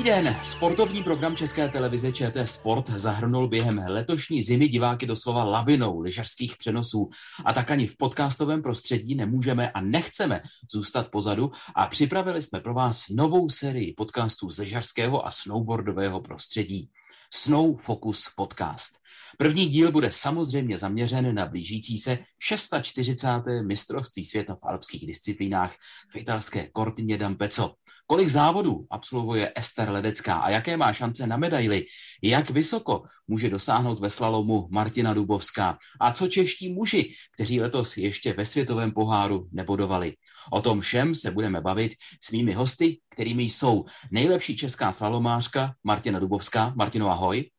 Dobrý den, sportovní program České televize ČT Sport zahrnul během letošní zimy diváky doslova lavinou lyžařských přenosů a tak ani v podcastovém prostředí nemůžeme a nechceme zůstat pozadu a připravili jsme pro vás novou sérii podcastů z lyžařského a snowboardového prostředí. Snow Focus Podcast. První díl bude samozřejmě zaměřen na blížící se 640. mistrovství světa v alpských disciplínách v italské Cortině d'Ampezzo. Kolik závodů absolvuje Ester Ledecká a jaké má šance na medaily? Jak vysoko může dosáhnout ve slalomu Martina Dubovská? A co čeští muži, kteří letos ještě ve světovém poháru nebodovali? O tom všem se budeme bavit s mými hosty, kterými jsou nejlepší česká slalomářka Martina Dubovská. Martino, ahoj.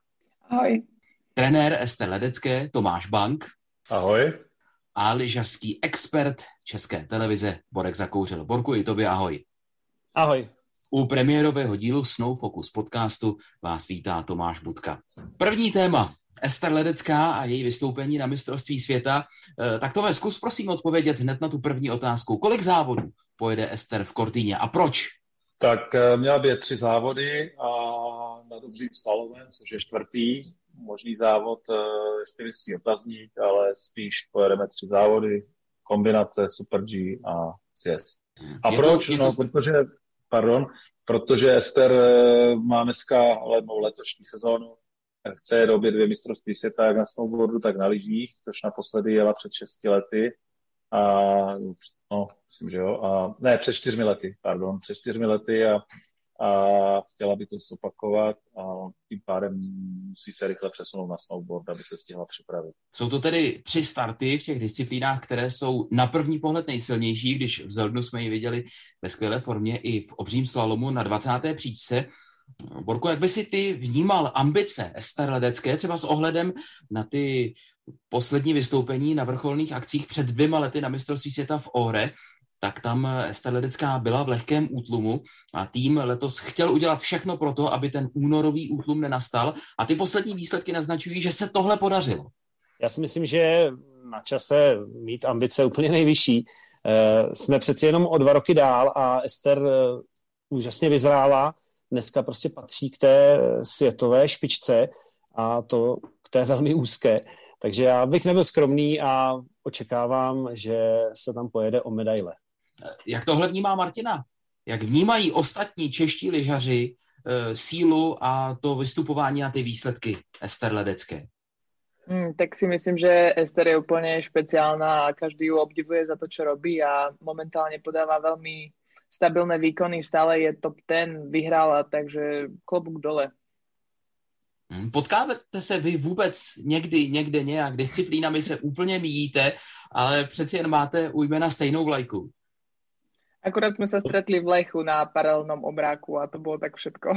Ahoj. Trenér Ester Ledecké Tomáš Bank. Ahoj. A lyžařský expert České televize Borek Zakouřil. Borku, i tobě ahoj. Ahoj. U premiérového dílu Snow Focus podcastu vás vítá Tomáš Budka. První téma. Ester Ledecká a její vystoupení na mistrovství světa. Eh, tak to zkus prosím odpovědět hned na tu první otázku. Kolik závodů pojede Ester v Kortýně a proč? Tak eh, měla být tři závody a na dobrým slalomem, což je čtvrtý. Možný závod eh, ještě vysí otazník, ale spíš pojedeme tři závody, kombinace Super G a sjezd. A je proč? To, no, protože pardon, protože Ester eh, má dneska lednou letošní sezónu, chce jet obě dvě mistrovství světa, jak na snowboardu, tak na lyžích, což naposledy jela před 6 lety. A, no, myslím, že jo. A, ne, před čtyřmi lety, pardon, před čtyřmi lety a a chtěla by to zopakovat a tím pádem musí se rychle přesunout na snowboard, aby se stihla připravit. Jsou to tedy tři starty v těch disciplínách, které jsou na první pohled nejsilnější, když v Zeldnu jsme ji viděli ve skvělé formě i v obřím slalomu na 20. příčce. Borku, jak by si ty vnímal ambice Ester Ledecké, třeba s ohledem na ty poslední vystoupení na vrcholných akcích před dvěma lety na mistrovství světa v Ohre, tak tam Ester Ledecká byla v lehkém útlumu a tým letos chtěl udělat všechno pro to, aby ten únorový útlum nenastal a ty poslední výsledky naznačují, že se tohle podařilo. Já si myslím, že na čase mít ambice úplně nejvyšší. Eh, jsme přeci jenom o dva roky dál a Ester eh, úžasně vyzrála. Dneska prostě patří k té světové špičce a to k té velmi úzké. Takže já bych nebyl skromný a očekávám, že se tam pojede o medaile. Jak tohle vnímá Martina? Jak vnímají ostatní čeští lyžaři e, sílu a to vystupování a ty výsledky Ester Ledecké? Hmm, tak si myslím, že Ester je úplně špeciálna a každý ju obdivuje za to, čo robí a momentálně podává velmi stabilné výkony, stále je top 10, vyhrála, takže klobuk dole. Hmm, potkáváte se vy vůbec někdy, někde nějak, disciplínami se úplně míjíte, ale přeci jen máte u jména stejnou vlajku. Akurát sme sa stretli v Lechu na paralelnom obráku a to bolo tak všetko.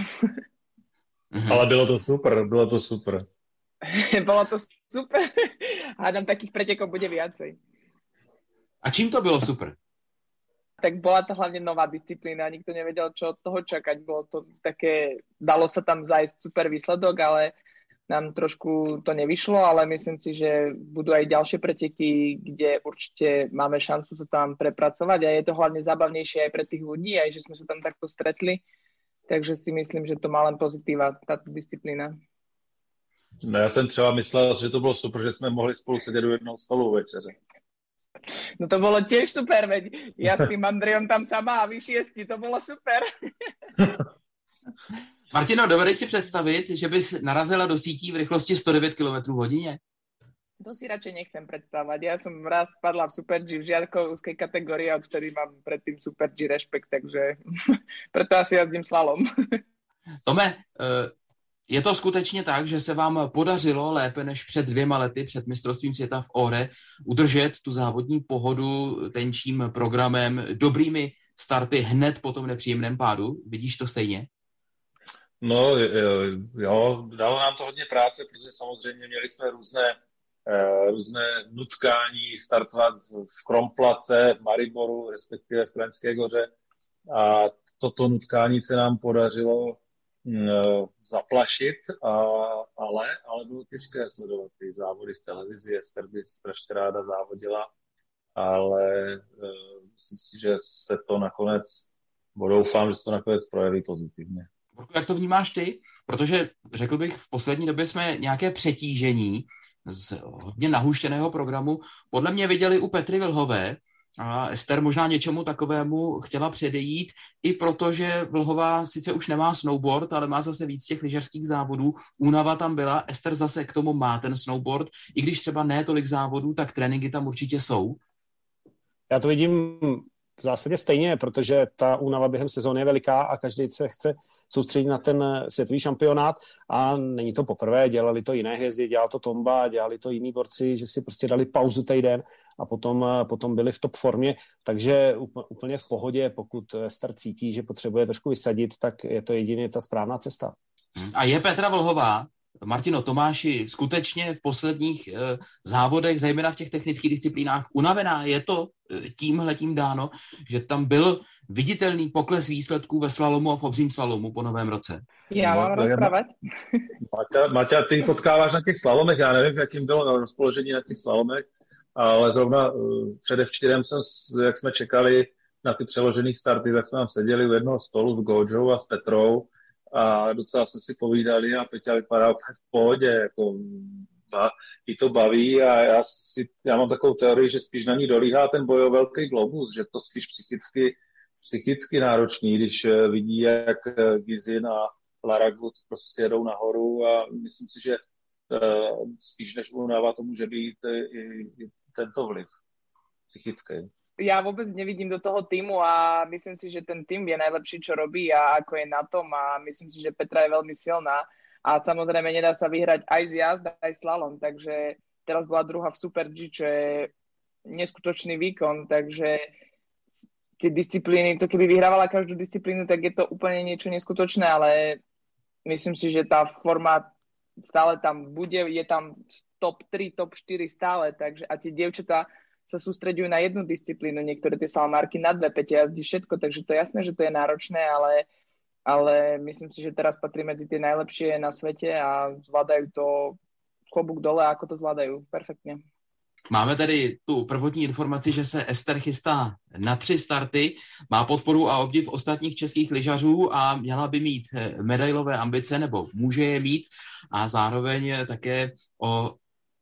Mhm. Ale bylo to super, bylo to super. bolo to super. Hádam, takých pretekov bude viacej. A čím to bylo super? Tak bola to hlavne nová disciplína, nikto nevedel, čo od toho čakať. Bolo to také, dalo sa tam zajsť super výsledok, ale nám trošku to nevyšlo, ale myslím si, že budú aj ďalšie preteky, kde určite máme šancu sa tam prepracovať a je to hlavne zábavnejšie aj pre tých ľudí, aj že sme sa tam takto stretli. Takže si myslím, že to má len pozitíva, táto disciplína. No já jsem třeba myslel, že to bylo super, že jsme mohli spolu sedět u jednoho stolu večeře. No to bolo tiež super, veď ja s tým Andrejom tam sama a vy šiesti, to bolo super. Martino, dovedeš si představit, že bys narazila do sítí v rychlosti 109 km hodině? To si radšej nechcem predstavať. Ja som raz spadla v Super G v žiadkovskej kategórii, od ktorý mám predtým Super G rešpekt, takže preto asi jazdím slalom. Tome, eh, je to skutečně tak, že se vám podařilo lépe než před dvěma lety, před mistrovstvím světa v Ore, udržet tu závodní pohodu tenčím programem, dobrými starty hned po tom nepříjemném pádu? Vidíš to stejně? No jo, dalo nám to hodně práce, protože samozřejmě měli jsme různé, eh, různé nutkání startovat v Kromplace, v Mariboru, respektive v Klenské goře a toto nutkání se nám podařilo mm, eh, zaplašit, a, ale, ale bylo těžké sledovat ty závody v televizi, Ester by strašně ráda závodila, ale uh, myslím si, že se to nakonec, doufám, že se to nakonec projeví pozitivně. Jak to vnímáš ty? Protože řekl bych, v poslední době jsme nějaké přetížení z hodně nahuštěného programu podle mě viděli u Petry Vilhové, a Ester možná něčemu takovému chtěla předejít, i protože Vlhová sice už nemá snowboard, ale má zase víc těch lyžařských závodů. Únava tam byla, Ester zase k tomu má ten snowboard, i když třeba ne tolik závodů, tak tréninky tam určitě jsou. Já to vidím v zásadě stejně, protože ta únava během sezóny je veliká a každý se chce soustředit na ten světový šampionát. A není to poprvé, dělali to jiné hvězdy, dělal to Tomba, dělali to jiní borci, že si prostě dali pauzu týden a potom, potom byli v top formě, takže úplně v pohodě, pokud Star cítí, že potřebuje trošku vysadit, tak je to jedině ta správná cesta. A je Petra Vlhová Martino Tomáši skutečně v posledních e, závodech, zejména v těch technických disciplínách, unavená. Je to e, tímhle tím dáno, že tam byl viditelný pokles výsledků ve slalomu a v obřím slalomu po novém roce? Já mám rozprávat. Maťa, ty potkáváš na těch slalomech, já nevím, jakým bylo rozpoložení na těch slalomech, ale zrovna uh, předevčírem jsem, jak jsme čekali na ty přeložené starty, tak jsme tam seděli u jednoho stolu s Gojou a s Petrou a docela jsme si povídali a Peťa vypadá úplně v pohodě, jako ba, i to baví a já, si, já mám takovou teorii, že spíš na ní dolíhá ten boj o velký globus, že to spíš psychicky, psychicky náročný, když eh, vidí, jak eh, Gizin a Laragut prostě jedou nahoru a myslím si, že uh, spíš než únava to může být i, i tento vliv psychický ja vôbec nevidím do toho týmu a myslím si, že ten tým je najlepší, čo robí a ako je na tom a myslím si, že Petra je veľmi silná. A samozrejme nedá sa vyhrať aj z jazd, aj slalom, takže teraz bola druhá v Super G, čo je neskutočný výkon, takže tie disciplíny, to keby vyhrávala každú disciplínu, tak je to úplne niečo neskutočné, ale myslím si, že tá forma stále tam bude, je tam top 3, top 4 stále, takže a tie dievčatá sa sústreďujú na jednu disciplínu, niektoré tie salamárky na dve, päť jazdí všetko, takže to je jasné, že to je náročné, ale, ale myslím si, že teraz patrí medzi tie najlepšie na svete a zvládajú to klobúk dole, ako to zvládajú perfektně. Máme tedy tu prvotní informaci, že se Ester chystá na tři starty, má podporu a obdiv ostatních českých lyžařů a měla by mít medailové ambice, nebo může je mít a zároveň také o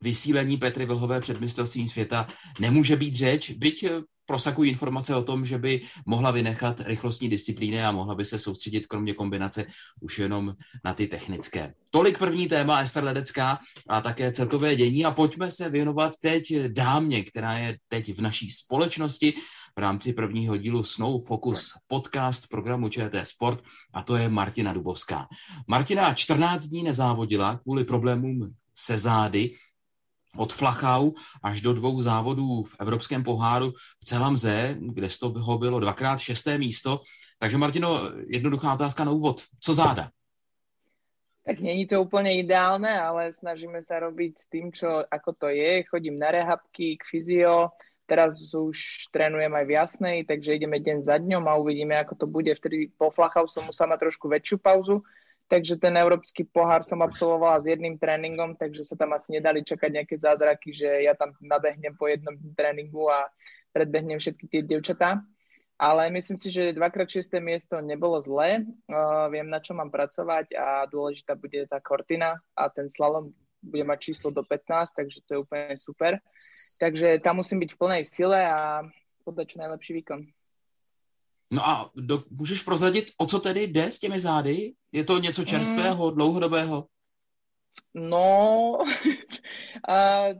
vysílení Petry Vilhové před mistrovstvím světa nemůže být řeč, byť eh, prosakují informace o tom, že by mohla vynechat rychlostní disciplíny a mohla by se soustředit kromě kombinace už jenom na ty technické. Tolik první téma Ester Ledecká a také celkové dění a pojďme se věnovat teď dámě, která je teď v naší společnosti v rámci prvního dílu Snow Focus podcast programu ČT Sport a to je Martina Dubovská. Martina 14 dní nezávodila kvůli problémům se zády, od Flachau až do dvou závodů v Evropském poháru v celém Z, kde z toho bylo dvakrát šesté místo. Takže Martino, jednoduchá otázka na úvod. Co záda? Tak není to úplně ideálne, ale snažíme sa robiť s tým, čo, ako to je. Chodím na rehabky, k fyzio, teraz už trénujem aj v Jasnej, takže ideme deň za dňom a uvidíme, ako to bude. Vtedy po Flachau som musela mať trošku väčšiu pauzu, takže ten európsky pohár som absolvovala s jedným tréningom, takže sa tam asi nedali čakať nejaké zázraky, že ja tam nabehnem po jednom tréningu a predbehnem všetky tie devčatá. Ale myslím si, že dvakrát šesté miesto nebolo zlé. Uh, viem, na čo mám pracovať a dôležitá bude tá kortina a ten slalom bude mať číslo do 15, takže to je úplne super. Takže tam musím byť v plnej sile a podať čo najlepší výkon. No a do, můžeš prozradit, o co tedy jde s těmi zády? Je to něco čerstvého, mm. dlouhodobého? No, uh,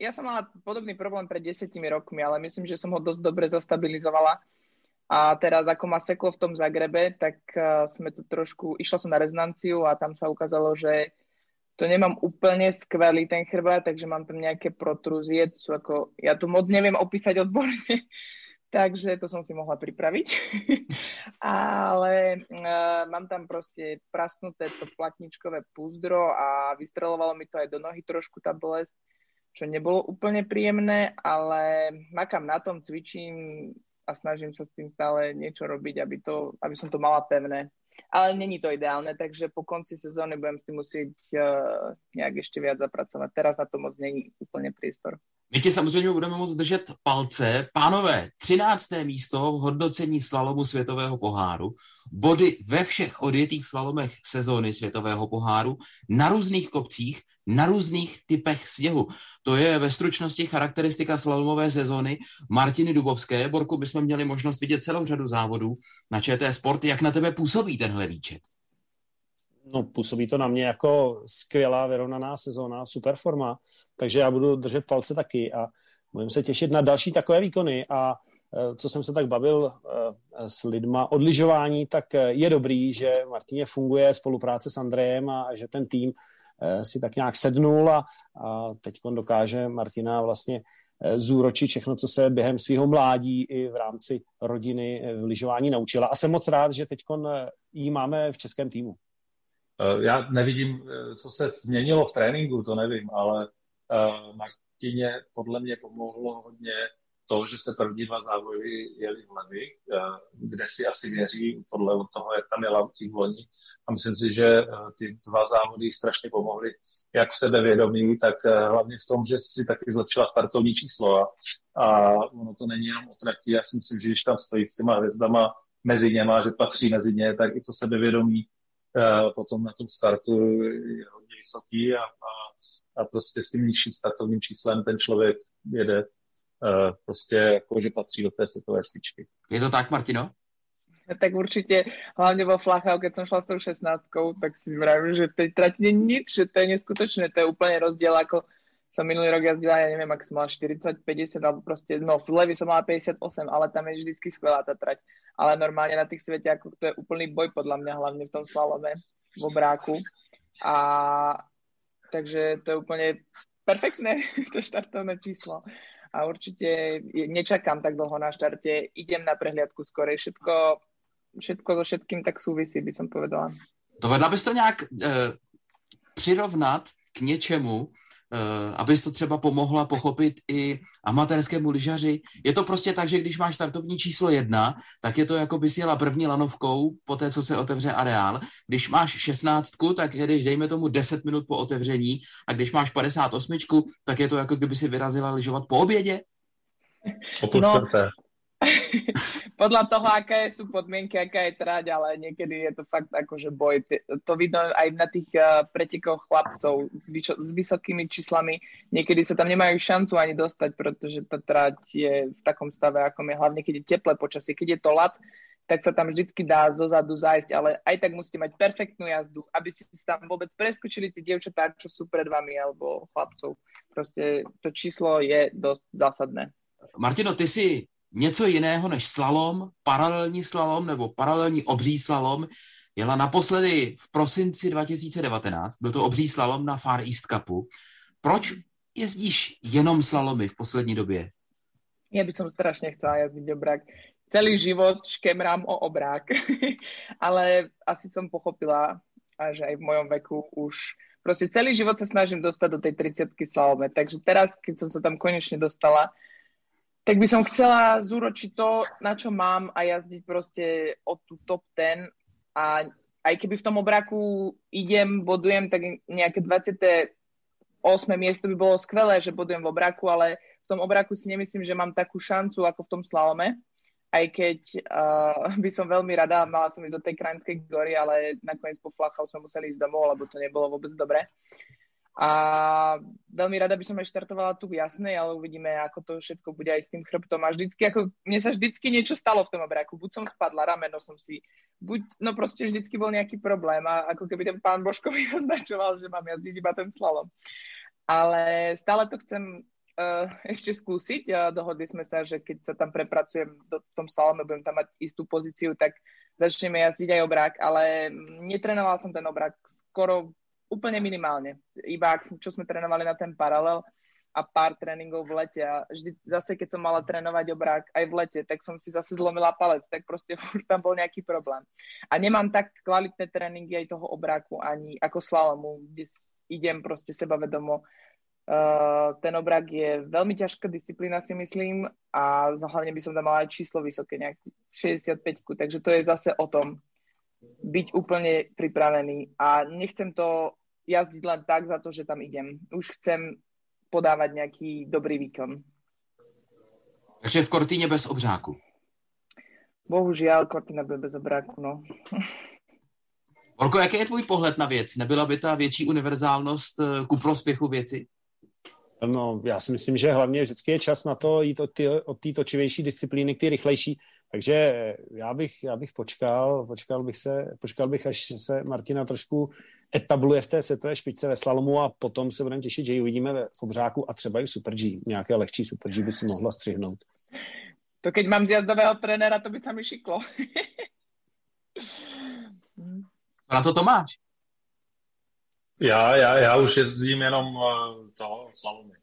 ja som mala podobný problém pred desetimi rokmi, ale myslím, že som ho dosť dobre zastabilizovala. A teraz, ako ma seklo v tom Zagrebe, tak uh, sme to trošku, išla som na rezonanciu a tam sa ukázalo, že to nemám úplne skvelý ten chrbát, takže mám tam nejaké protrúzie, sú ako, ja to moc neviem opísať odborne, takže to som si mohla pripraviť. Ale uh, mám tam proste prasknuté to platničkové púzdro a vystrelovalo mi to aj do nohy trošku tá bolesť, čo nebolo úplne príjemné, ale makám na tom, cvičím a snažím sa s tým stále niečo robiť, aby, to, aby som to mala pevné. Ale není to ideálne, takže po konci sezóny budem s tým musieť uh, nejak ešte viac zapracovať. Teraz na to moc není úplne priestor. My ti samozřejmě budeme moct držet palce. Pánové, 13. místo v hodnocení slalomu světového poháru. body ve všech odjetých slalomech sezóny světového poháru, na různých kopcích, na různých typech sněhu. To je ve stručnosti charakteristika slalomové sezóny Martiny Dubovské. Borku, bychom měli možnost vidět celou řadu závodů na ČT Sport. Jak na tebe působí tenhle výčet? No, působí to na mě jako skvělá, vyrovnaná sezóna, super forma, takže já budu držet palce taky a budeme se těšit na další takové výkony a Eh, co jsem se tak bavil eh, s lidma od lyžování, tak eh, je dobrý, že Martině funguje spolupráce s Andrejem a že ten tým si tak nějak sednul a, a teď dokáže Martina vlastně zúročit všechno, co se během svého mládí i v rámci rodiny v lyžování naučila. A jsem moc rád, že teď ji máme v českém týmu. Já nevidím, co se změnilo v tréninku, to nevím, ale Martině podle mě pomohlo hodně to, že se první dva závody jeli v Levy, eh, kde si asi věří podle toho, jak tam jela těch loni. A myslím si, že eh, ty dva závody strašně pomohly jak v sebevědomí, tak eh, hlavně v tom, že si taky zlepšila startovní číslo. A, a ono to není jenom o trati. Já si myslím, že když tam stojí s těma hvězdama mezi něma, že patří mezi ně, tak i to sebevědomí potom na tom startu je hodně vysoký a, a, a prostě s tím nižším startovním číslem ten člověk jede prostě jako, že patří do té světové špičky. Je to tak, Martino? Tak určite, hlavne vo Flachau, keď som šla s tou 16 tak si vravím, že v tej trati nie nič, že to je neskutočné, to je úplne rozdiel, ako som minulý rok jazdila, ja neviem, ak som mala 40, 50, alebo proste, no v Levi som mala 58, ale tam je vždycky skvelá tá trať. Ale normálne na tých svete, ako to je úplný boj podľa mňa, hlavne v tom slalome, v obráku. A takže to je úplne perfektné, to štartovné číslo a určite nečakám tak dlho na štarte, idem na prehliadku skorej, všetko, všetko so všetkým tak súvisí, by som povedala. Dovedla bys to nějak eh, přirovnat k něčemu, abys to třeba pomohla pochopit i amatérskému lyžaři. Je to prostě tak, že když máš startovní číslo jedna, tak je to jako bys jela první lanovkou po té, co se otevře areál. Když máš šestnáctku, tak jedeš, dejme tomu, 10 minut po otevření a když máš 58, tak je to jako kdyby si vyrazila lyžovat po obědě. No, podľa toho, aké sú podmienky, aká je trať, ale niekedy je to fakt akože boj. To vidno aj na tých uh, pretekoch chlapcov s, vyšo- s vysokými číslami. Niekedy sa tam nemajú šancu ani dostať, pretože tá trať je v takom stave, ako je hlavne, keď je teplé počasie. Keď je to lat, tak sa tam vždycky dá zo zadu zájsť, ale aj tak musíte mať perfektnú jazdu, aby si tam vôbec preskočili tie dievčatá, čo sú pred vami, alebo chlapcov. Proste to číslo je dosť zásadné. Martino, ty si něco jiného než slalom, paralelní slalom nebo paralelní obří slalom. Jela naposledy v prosinci 2019, byl to obří slalom na Far East Cupu. Proč jezdíš jenom slalomy v poslední době? Ja by som strašne chcela jazdiť obrák. Celý život škemrám o obrák, ale asi som pochopila, že aj v mojom veku už proste celý život sa snažím dostať do tej 30 slalome. Takže teraz, keď som sa tam konečne dostala, tak by som chcela zúročiť to, na čo mám a jazdiť proste od tú top 10 a aj keby v tom obraku idem, bodujem, tak nejaké 28. miesto by bolo skvelé, že bodujem v obraku, ale v tom obraku si nemyslím, že mám takú šancu ako v tom slalome, aj keď uh, by som veľmi rada, mala som ísť do tej krajinskej gory, ale nakoniec po Flachau sme museli ísť domov, lebo to nebolo vôbec dobré. A veľmi rada by som aj štartovala tu v jasnej, ale uvidíme, ako to všetko bude aj s tým chrbtom. A vždycky, ako, mne sa vždycky niečo stalo v tom obraku. Buď som spadla, rameno som si, buď, no proste vždycky bol nejaký problém a ako keby ten pán Božko mi označoval, že mám jazdiť iba ten slalom. Ale stále to chcem uh, ešte skúsiť. Uh, dohodli sme sa, že keď sa tam prepracujem do, v tom slalome, budem tam mať istú pozíciu, tak začneme jazdiť aj obrák, ale netrenoval som ten obrák skoro úplne minimálne. Iba čo sme trénovali na ten paralel a pár tréningov v lete a vždy, zase keď som mala trénovať obrák aj v lete, tak som si zase zlomila palec, tak proste furt tam bol nejaký problém. A nemám tak kvalitné tréningy aj toho obráku ani ako slalomu, kde idem proste sebavedomo. Uh, ten obrák je veľmi ťažká disciplína si myslím a hlavne by som tam mala aj číslo vysoké, nejakú 65 takže to je zase o tom byť úplne pripravený a nechcem to jazdiť len tak za to, že tam idem. Už chcem podávať nejaký dobrý výkon. Takže v Kortýně bez obřáku. Bohužiaľ, Cortina byl bez obráku, no. Olko, jaký je tvůj pohled na věc? Nebyla by ta větší univerzálnost eh, ku prospěchu věci? No, já si myslím, že hlavně vždycky je čas na to jít od té od točivější disciplíny k té rychlejší. Takže já bych, já bych počkal, počkal bych, se, počkal bych, až se Martina trošku etabluje v té světové špičce ve slalomu a potom se budeme těšit, že ji uvidíme v obřáku a třeba i v Super G. Nějaké lehčí Super G by si mohla střihnout. To keď mám zjazdového trenéra, to by se mi šiklo. na to Tomáš? Já, já, já už jezdím jenom to, slalomy.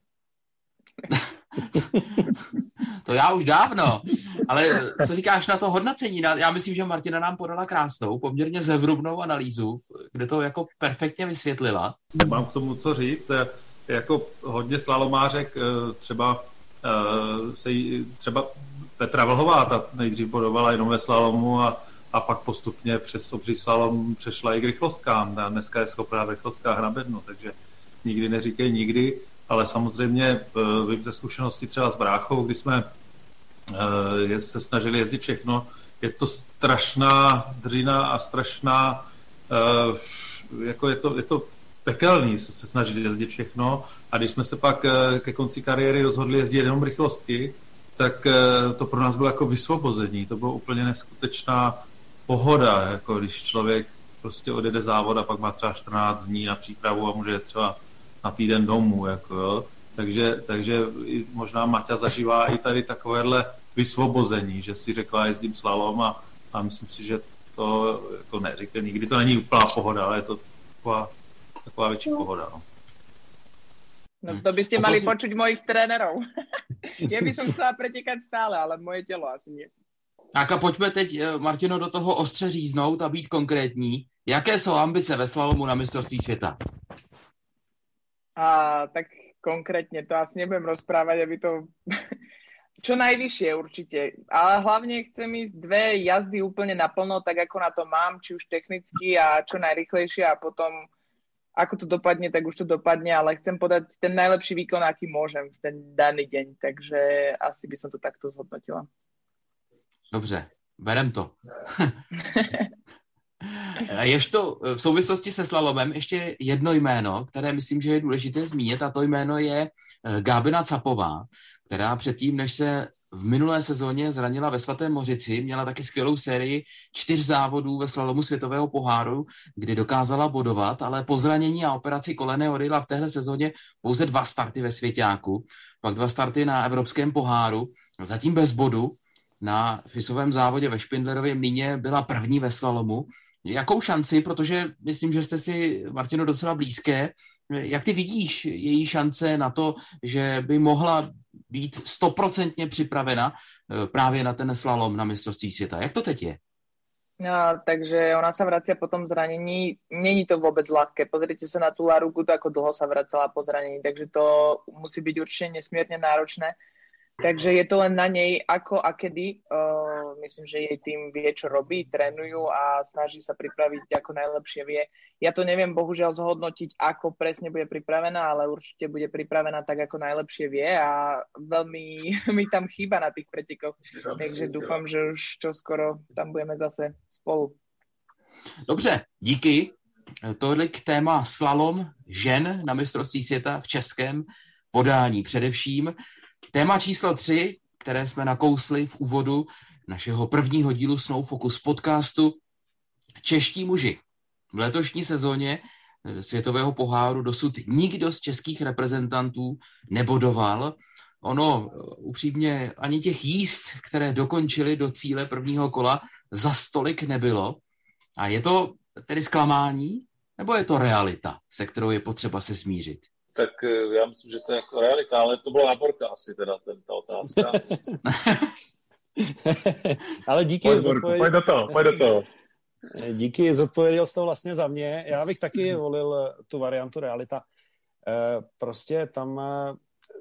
to já už dávno. Ale co říkáš na to hodnocení? Já myslím, že Martina nám podala krásnou, poměrně zevrubnou analýzu, kde to jako perfektně vysvětlila. Nemám k tomu co říct. Jako hodně slalomářek eh, třeba eh, se jí, třeba Petra Vlhová, ta nejdřív bodovala jenom ve slalomu a, a pak postupně přes obří slalom přešla i k rychlostkám. A dneska je schopná v rychlostkách na bednu, takže nikdy neříkej nikdy ale samozřejmě eh, vím ze zkušenosti třeba s bráchou, kdy jsme eh, se snažili jezdit všechno, je to strašná dřina a strašná, eh, jako je to, je to pekelný se, snažit jezdit všechno. A když jsme se pak ke konci kariéry rozhodli jezdit jenom rychlostky, tak to pro nás bylo jako vysvobození, to bylo úplně neskutečná pohoda, jako když člověk prostě odjede závod a pak má třeba 14 dní na přípravu a může třeba na týden domů, jako jo. Takže, takže možná Maťa zažívá i tady takovéhle vysvobození, že si řekla, jezdím slalom a, a myslím si, že to, jako ne, říkám, nikdy to není úplná pohoda, ale je to taková, taková větší pohoda, no. No to byste mali počuť mojich trénerov. Já bych som chcela pretekať stále, ale moje tělo asi nie. Tak a pojďme teď, eh, Martino, do toho ostře říznout a být konkrétní. Jaké jsou ambice ve slalomu na mistrovství světa? A tak konkrétne to asi nebudem rozprávať, aby to... čo najvyššie určite. Ale hlavne chcem ísť dve jazdy úplne naplno, tak ako na to mám, či už technicky a čo najrychlejšie a potom ako to dopadne, tak už to dopadne, ale chcem podať ten najlepší výkon, aký môžem v ten daný deň, takže asi by som to takto zhodnotila. Dobře, berem to. Ještě to v souvislosti se slalomem ještě jedno jméno, které myslím, že je důležité zmínit, a to jméno je eh, Gábina Capová, která předtím, než se v minulé sezóně zranila ve Svatém Mořici, měla taky skvělou sérii čtyř závodů ve slalomu světového poháru, kdy dokázala bodovat, ale po zranění a operaci kolene odjela v téhle sezóně pouze dva starty ve Svěťáku, pak dva starty na Evropském poháru, zatím bez bodu. Na FISovém závodě ve Špindlerově mlíně byla první ve slalomu Jakou šanci, protože myslím, že jste si, Martino, docela blízké, jak ty vidíš její šance na to, že by mohla být stoprocentně připravena eh, právě na ten slalom na mistrovství světa? Jak to teď je? No, takže ona sa vracia po tom zranení. Není to vôbec ľahké. Pozrite sa na tú Laruku, to ako dlho sa vracala po zranení, takže to musí byť určite nesmierne náročné. Takže je to len na nej, ako a kedy. Uh, myslím, že jej tým vie, čo robí, trénujú a snaží sa pripraviť ako najlepšie vie. Ja to neviem bohužiaľ zhodnotiť, ako presne bude pripravená, ale určite bude pripravená tak, ako najlepšie vie a veľmi mi tam chýba na tých pretekoch. Takže dúfam, že už čo skoro tam budeme zase spolu. Dobře, díky. Tolik téma slalom žen na mistrovství světa v českém podání především. Téma číslo tři, které jsme nakousli v úvodu našeho prvního dílu Snow Focus podcastu, čeští muži. V letošní sezóně eh, světového poháru dosud nikdo z českých reprezentantů nebodoval. Ono eh, upřímně ani těch jíst, které dokončili do cíle prvního kola, za stolik nebylo. A je to tedy zklamání, nebo je to realita, se kterou je potřeba se smířit? Tak eh, já myslím, že to je jako realita, ale to byla náborka asi teda ten, ta otázka. ale díky. Pojď, zodpověděl... pojď do toho, pojď do toho. Díky, zodpověděl jsi to vlastně za mě. Já bych taky volil eh, tu variantu realita. Eh, prostě tam,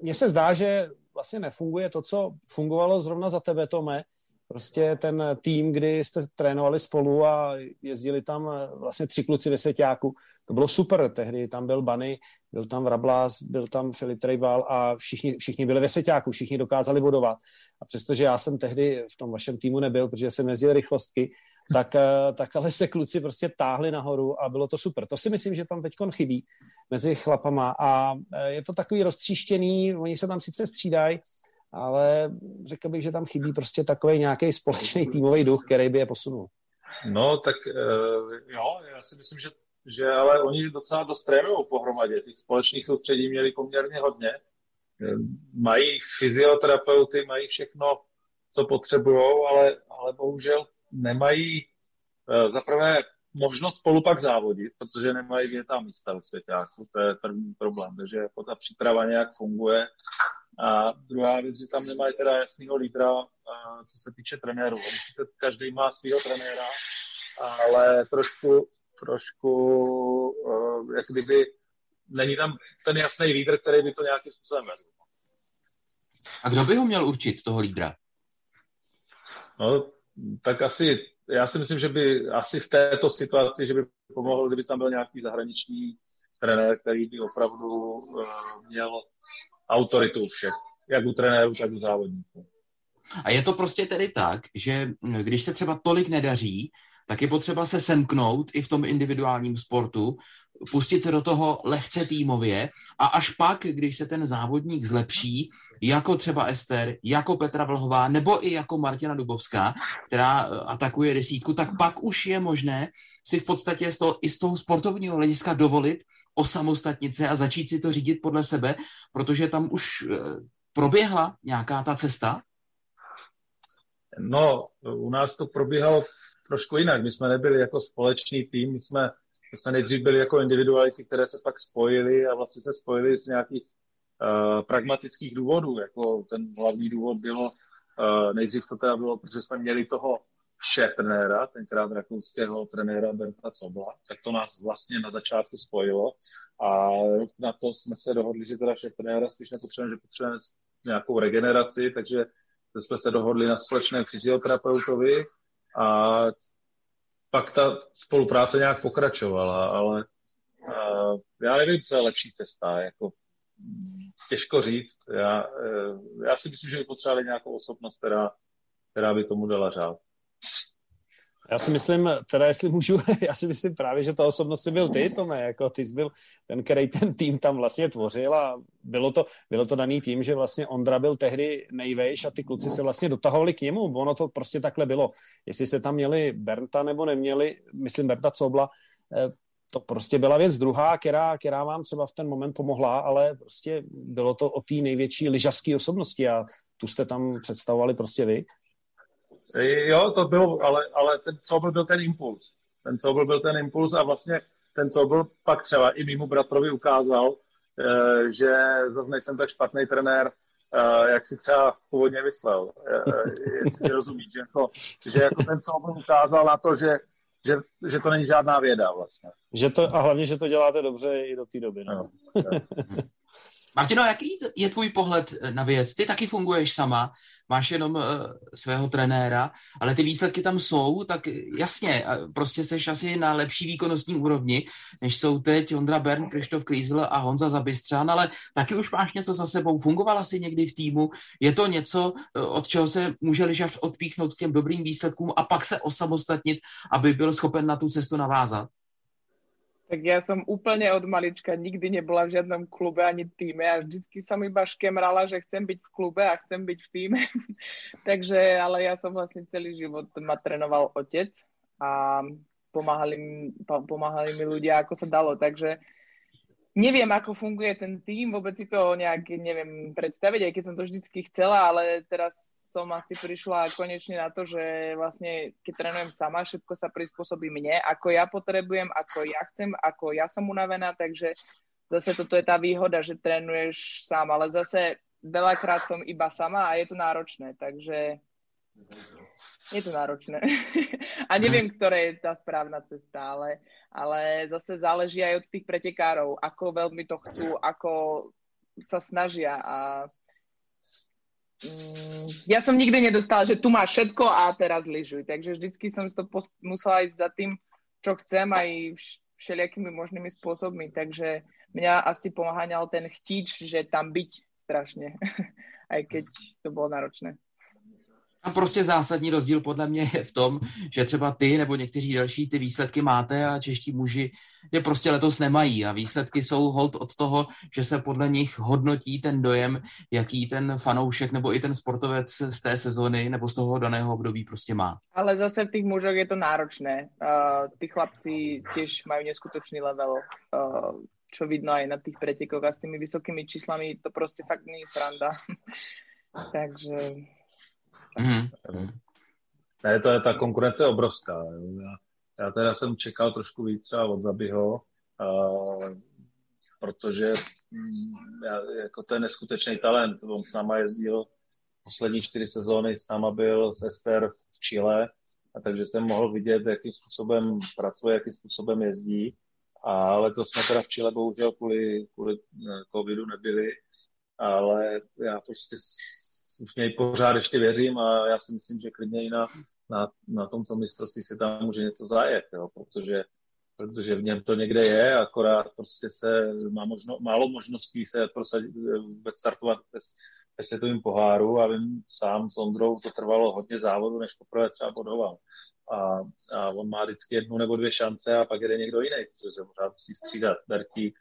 mně se zdá, že vlastně nefunguje to, co fungovalo zrovna za tebe, Tome, prostě ten tým, kdy jste trénovali spolu a jezdili tam vlastně tři kluci ve Svěťáku. To bylo super, tehdy tam byl Bany, byl tam Rablas, byl tam Filip Trejbal a všichni, všichni byli ve Svěťáku, všichni dokázali bodovat. A přestože já jsem tehdy v tom vašem týmu nebyl, protože jsem jezdil rychlostky, tak, eh, tak ale se kluci prostě táhli nahoru a bylo to super. To si myslím, že tam teď chybí mezi chlapama a eh, je to takový roztříštěný, oni se tam sice střídají, ale řekl bych, že tam chybí prostě takový nějaký společný týmový duch, který by je posunul. No, tak uh, jo, já si myslím, že, že ale oni docela dost trénují pohromadě. Těch společných soustředí měli poměrně hodně. Mají fyzioterapeuty, mají všechno, co potřebují, ale, ale bohužel nemají uh, zaprvé možnost spolu pak závodit, protože nemají větá místa ve svěťáku, to je první problém, takže jako ta příprava nějak funguje. A druhá věc, že tam nemají teda jasného lídra, co se týče trenérů. Každý má svého trenéra, ale trošku, trošku uh, jak kdyby není tam ten jasný lídr, který by to nějakým způsobem vedl. A kdo by ho měl určit, toho lídra? No, tak asi, já si myslím, že by asi v této situaci, že by pomohl, kdyby tam byl nějaký zahraniční trenér, který by opravdu uh, měl autoritu všech, jak u trenérů, tak u závodníků. A je to prostě tedy tak, že když se třeba tolik nedaří, tak je potřeba se semknout i v tom individuálním sportu, pustit se do toho lehce týmově a až pak, když se ten závodník zlepší, jako třeba Ester, jako Petra Vlhová nebo i jako Martina Dubovská, která eh, atakuje desítku, tak pak už je možné si v podstatě z toho, i z toho sportovního hlediska dovolit osamostatnit se a začít si to řídit podle sebe, protože tam už eh, proběhla nějaká ta cesta? No, u nás to probíhalo trošku jinak. My jsme nebyli jako společný tým, my jsme my jsme nejdřív byli jako individualisti, které se pak spojili a vlastně se spojili z nějakých uh, pragmatických důvodů. Jako ten hlavní důvod bylo, uh, nejdřív to teda bylo, protože jsme měli toho šéf trenéra, tenkrát rakouského trenéra Berta Cobla, tak to nás vlastně na začátku spojilo a na to jsme se dohodli, že teda šéf trenéra spíš nepotřebujeme, že potřebujeme nějakou regeneraci, takže jsme se dohodli na společném fyzioterapeutovi a pak ta spolupráce nějak pokračovala, ale uh, já nevím, co je lepší cesta, jako těžko říct. Já, uh, já si myslím, že by potřebovali nějakou osobnost, která, která by tomu dala řád. Já si myslím, teda jestli můžu, já si myslím právě, že ta osobnost si byl ty, Tome, jako ty jsi byl ten, který ten tým tam vlastně tvořil a bylo to, bylo to daný tím, že vlastně Ondra byl tehdy nejvejš a ty kluci se vlastně dotahovali k němu, ono to prostě takhle bylo. Jestli se tam měli Bernta nebo neměli, myslím Berta Cobla, eh, to prostě byla věc druhá, která, která vám třeba v ten moment pomohla, ale prostě bylo to o té největší lyžařské osobnosti a tu jste tam představovali prostě vy. Jo, to bylo, ale, ale ten Sobl byl ten impuls. Ten Sobl byl ten impuls a vlastně ten Sobl pak třeba i mýmu bratrovi ukázal, eh, že zase nejsem tak špatný trenér, eh, jak si třeba původně myslel. Eh, jestli rozumíš, že jako, že jako ten Sobl ukázal na to, že, že, že to není žádná věda vlastně. Že to, a hlavně, že to děláte dobře i do té doby. No. no Martino, jaký je tvůj pohled na věc? Ty taky funguješ sama, máš jenom uh, svého trenéra, ale ty výsledky tam jsou, tak jasně, prostě seš asi na lepší výkonnostní úrovni, než jsou teď Ondra Bern, Krištof Klízl a Honza Zabistřán, ale taky už máš něco za sebou. Fungovala jsi někdy v týmu? Je to něco, eh, od čeho se může lyžař odpíchnout k těm dobrým výsledkům a pak se osamostatnit, aby byl schopen na tu cestu navázat? Tak ja som úplne od malička nikdy nebola v žiadnom klube ani týme a vždycky som iba škemrala, že chcem byť v klube a chcem byť v týme. Takže, ale ja som vlastne celý život ma trénoval otec a pomáhali, pomáhali mi ľudia, ako sa dalo. Takže neviem, ako funguje ten tým, vôbec si to nejak neviem predstaviť, aj keď som to vždycky chcela, ale teraz som asi prišla konečne na to, že vlastne keď trénujem sama, všetko sa prispôsobí mne, ako ja potrebujem, ako ja chcem, ako ja som unavená, takže zase toto je tá výhoda, že trénuješ sám, ale zase veľakrát som iba sama a je to náročné, takže je to náročné. a neviem, ktoré je tá správna cesta, ale, ale zase záleží aj od tých pretekárov, ako veľmi to chcú, ako sa snažia a ja som nikdy nedostala, že tu máš všetko a teraz lyžuj. Takže vždycky som to musela ísť za tým, čo chcem aj všelijakými možnými spôsobmi. Takže mňa asi pomáhal ten chtíč, že tam byť strašne, aj keď to bolo náročné. A prostě zásadní rozdíl podle mě je v tom, že třeba ty nebo někteří další ty výsledky máte a čeští muži je prostě letos nemají a výsledky jsou hold od toho, že se podle nich hodnotí ten dojem, jaký ten fanoušek nebo i ten sportovec z té sezóny nebo z toho daného období prostě má. Ale zase v těch mužoch je to náročné. Uh, ty chlapci těž mají neskutočný level. Uh, vidno aj na tých pretekoch a s tými vysokými číslami to prostě fakt není sranda. Takže Mm-hmm. Ne, to je ta konkurence obrovská. Já, já teda jsem čekal trošku víc třeba od Zabiho, uh, protože um, já, jako to je neskutečný talent. On s náma jezdil poslední čtyři sezóny, s náma byl s Ester v Chile, a takže jsem mohl vidět, jakým způsobem pracuje, jakým způsobem jezdí. Ale to jsme teda v Chile bohužel kvůli, kvůli eh, covidu nebyli, ale já prostě v něj pořád ještě věřím a já si myslím, že klidně i na, na, na tomto mistrovství se tam může něco zajet, jo, protože, protože v něm to někde je, akorát prostě se má možno, málo možností se prosadit, vůbec startovat ve, ve světovém poháru a vím sám s Ondrou to trvalo hodně závodu, než poprvé třeba bodoval. A, a on má vždycky jednu nebo dvě šance a pak jde někdo jiný, protože se pořád musí střídat Bertík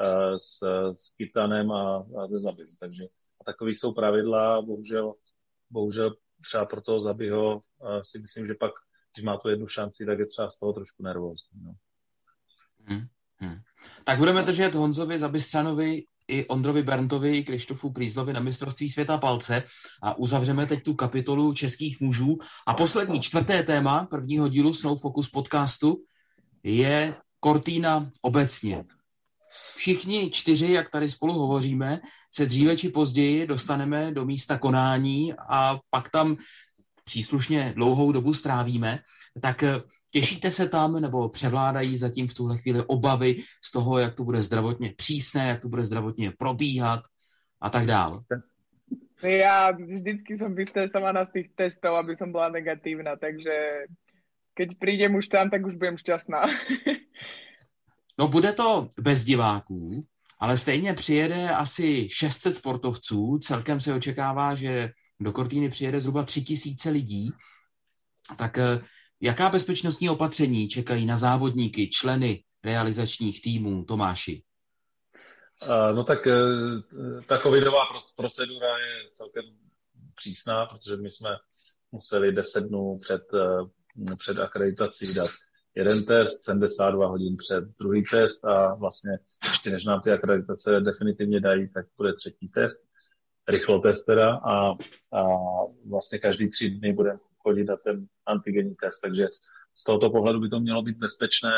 uh, s, s Kitanem a, a se Zabim. Takže takový jsou pravidla, bohužel, bohužel třeba pro toho Zabiho si myslím, že pak, když má tu jednu šanci, tak je třeba z toho trošku nervózní. No. Hmm, hmm. Tak budeme držet Honzovi Zabistřanovi i Ondrovi Berntovi, i Krištofu Krýzlovi na mistrovství světa palce a uzavřeme teď tu kapitolu českých mužů. A poslední, čtvrté téma prvního dílu Snow Focus podcastu je Cortina obecně. Všichni čtyři, jak tady spolu hovoříme, se dříve či později dostaneme do místa konání a pak tam příslušně dlouhou dobu strávíme, tak eh, těšíte se tam nebo převládají zatím v tuhle chvíli obavy z toho, jak to bude zdravotně přísné, jak to bude zdravotně probíhat a tak dále? Já vždycky jsem vystresovaná z těch testů, aby som byla negatívna, takže keď prídem už tam, tak už budem šťastná. no bude to bez diváků, ale stejně přijede asi 600 sportovců, celkem se očekává, že do Kortíny přijede zhruba 3000 lidí, tak eh, jaká bezpečnostní opatření čekají na závodníky, členy realizačních týmů, Tomáši? No tak eh, ta covidová procedura je celkem přísná, protože my jsme museli 10 dnů před, eh, před akreditací dát jeden test, 72 hodin před druhý test a vlastně ještě než nám ty akreditace definitivně dají, tak bude třetí test, rychlotest teda a, a vlastně každý tři dny budeme chodit na ten antigenní test, takže z tohoto pohledu by to mělo být bezpečné.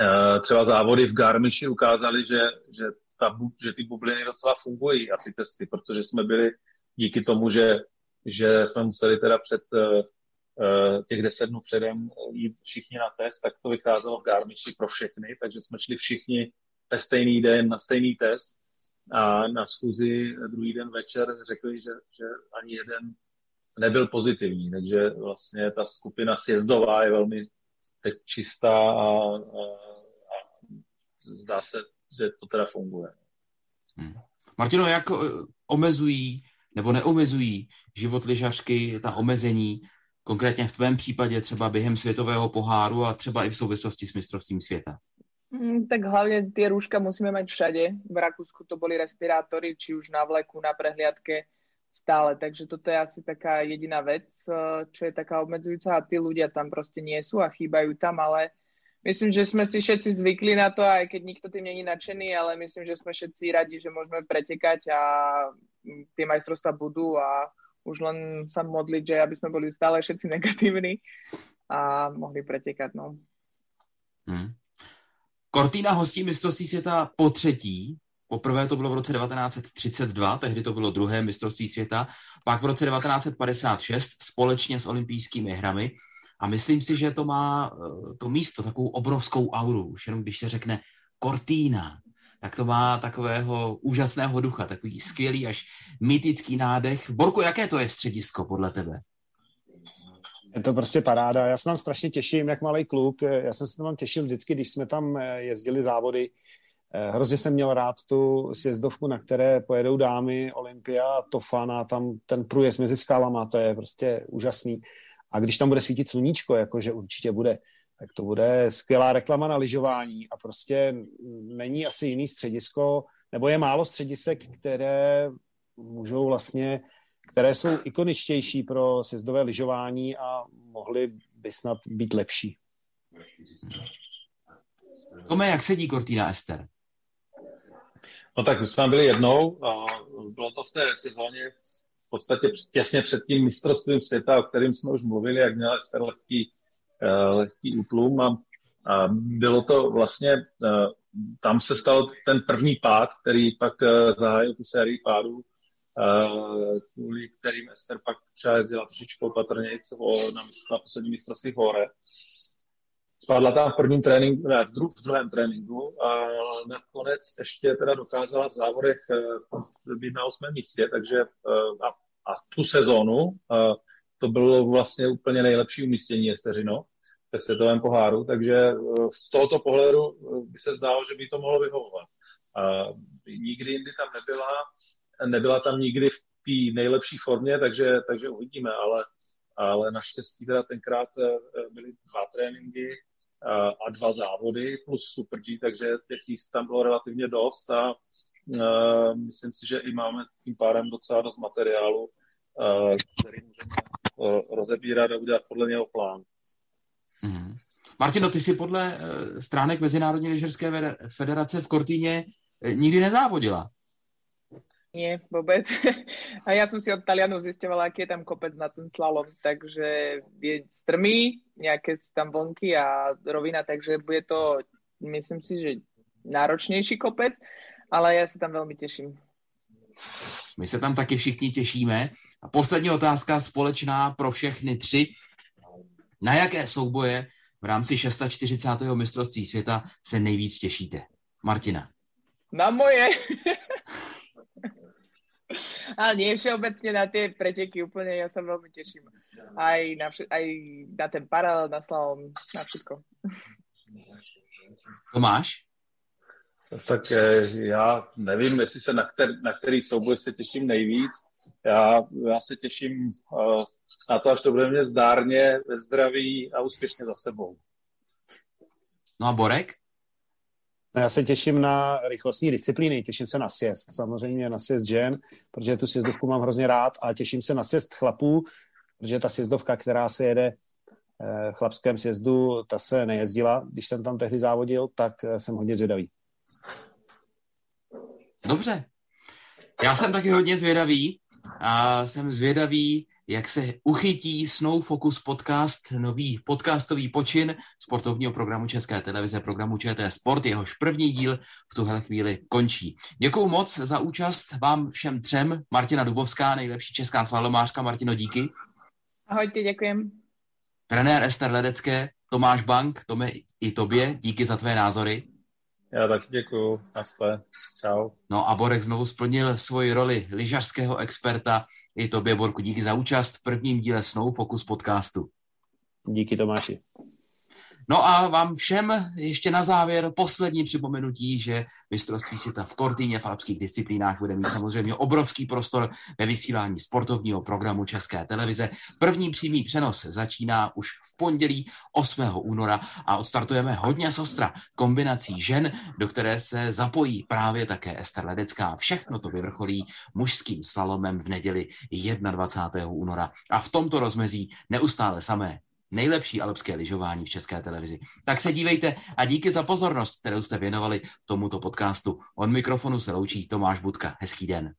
E, třeba závody v Garmiši ukázaly, že, že, ta, že ty bubliny docela fungují a ty testy, protože jsme byli díky tomu, že, že jsme museli teda před e, těch deset dnů předem jít všichni na test, tak to vycházelo v Garmiši pro všechny, takže jsme šli všichni ve stejný den na stejný test a na schůzi druhý den večer řekli, že, že ani jeden nebyl pozitivní, takže vlastně ta skupina sjezdová je velmi teď čistá a, a, a zdá se, že to teda funguje. Hmm. Martino, jak eh, omezují nebo neomezují život lyžařky, ta omezení Konkrétně v tvém případě třeba během světového poháru a třeba i v souvislosti s mistrovstvím světa? Mm, tak hlavne tie rúška musíme mať všade. V Rakúsku to boli respirátory, či už na vleku, na prehliadke, stále. Takže toto je asi taká jediná eh, čo je taká obmedzujúca a tí ľudia tam proste nie sú a chýbajú tam, ale myslím, že sme si všetci zvykli na to, aj keď nikto tým není nadšený, ale myslím, že sme všetci radi, že môžeme pretekať a mm, tie majstrovstvá budú a už len sa modliť, že aby sme boli stále všetci negatívni a mohli pretekať. No. Hmm. Cortina hostí mistrovství světa po třetí. Poprvé to bylo v roce 1932, tehdy to bylo druhé mistrovství světa, pak v roce 1956 společně s olympijskými hrami. A myslím si, že to má eh, to místo, takovou obrovskou auru, už jenom když se řekne Cortina, tak to má takového úžasného ducha, takový skvělý až mytický nádech. Borku, jaké to je středisko podle tebe? Je to prostě paráda. Já se tam strašně těším, jak malý kluk. Já jsem se tam těšil vždycky, když jsme tam eh, jezdili závody. Eh, hrozně jsem měl rád tu sjezdovku, na které pojedou dámy Olympia, Tofana, tam ten průjezd mezi skálama, to je prostě úžasný. A když tam bude svítit sluníčko, jakože určitě bude, tak to bude skvělá reklama na lyžování a prostě není asi jiný středisko, nebo je málo středisek, které můžou vlastně, které jsou ikoničtější pro sjezdové lyžování a mohly by snad být lepší. Tome, jak sedí Cortina Ester? No tak my jsme byli jednou a bylo to v té sezóně v podstatě těsně před tím mistrovstvím světa, o kterém jsme už mluvili, jak měl Ester lehký, lehký útlum a, a bylo to vlastně, uh, tam se stal ten první pád, který pak uh, zahájil tu sérii pádů, kvůli kterým Ester pak třeba jezdila trošičku opatrněji na, na poslední mistrovství v Hore. Spadla tam v prvním tréninku, ne, v, dru, v druhém tréninku a nakonec ještě teda dokázala v závodech být na osmém místě, takže a, a tu sezónu uh, to bylo vlastně úplně nejlepší umístění Esteřino ve světovém poháru, takže uh, z tohoto pohledu uh, by se zdálo, že by to mohlo vyhovovat. Uh, nikdy jindy tam nebyla, nebyla tam nikdy v té nejlepší formě, takže, takže uvidíme, ale ale naštěstí teda tenkrát byly dva tréninky, a dva závody plus Super G, takže těch jíst tam bylo relativně dost a uh, myslím si, že i máme tím pádem docela dost materiálu, uh, který můžeme rozebírat a udělat podle něho plán. Martino, ty jsi podle uh, stránek Mezinárodní lyžařské federace v Kortíně nikdy nezávodila. Nie, vôbec. A ja som si od Talianov zisťovala, aký je tam kopec na ten slalom, takže je strmý, nejaké tam vlnky a rovina, takže bude to, myslím si, že náročnější kopec, ale já se tam velmi těším. My se tam taky všichni těšíme. A poslední otázka společná pro všechny tři. Na jaké souboje v rámci 640. mistrovství světa se nejvíc těšíte? Martina. Na moje. Ale nie všeobecne na tie preteky úplne, ja sa veľmi teším. Aj na, vš- aj na ten paralel, na slalom, na všetko. Tomáš? Tak eh, já nevím, jestli se na, který, na který souboj se těším nejvíc. Já, já se těším uh, na to, až to bude mě zdárně, ve zdraví a úspěšně za sebou. No a Borek? No já se těším na rychlostní disciplíny, těším se na sjezd, samozřejmě na sjezd žen, protože tu sjezdovku mám hrozně rád a těším se na sjezd chlapů, protože ta sjezdovka, která se jede eh, chlapském sjezdu, ta se nejezdila, když jsem tam tehdy závodil, tak eh, jsem hodně zvědavý. Dobře. Já jsem taky hodně zvědavý a jsem zvědavý, jak se uchytí Snow Focus podcast, nový podcastový počin sportovního programu České televize, programu ČT Sport. Jehož první díl v tuhle chvíli končí. Děkuji moc za účast vám všem třem. Martina Dubovská, nejlepší česká slalomářka. Martino, díky. Ahojte, děkujem. Trenér Ester Ledecké, Tomáš Bank, Tome i tobě, díky za tvé názory. Já taky děkuju. Naschle. Čau. No a Borek znovu splnil svoji roli lyžařského experta i tobě, Borku, díky za účast v prvním díle Snow Focus podcastu. Díky Tomáši. No a vám všem ještě na závěr poslední připomenutí, že mistrovství světa v Kortýně v alpských disciplínách bude mít samozřejmě obrovský prostor ve vysílání sportovního programu České televize. První přímý přenos začíná už v pondělí 8. února a odstartujeme hodně sostra kombinací žen, do které se zapojí právě také Ester Ledecká. Všechno to vyvrcholí mužským slalomem v neděli 21. února. A v tomto rozmezí neustále samé nejlepší alpské lyžování v České televizi. Tak se dívejte a díky za pozornost, kterou jste věnovali tomuto podcastu. Od mikrofonu se loučí Tomáš Budka. Hezký den.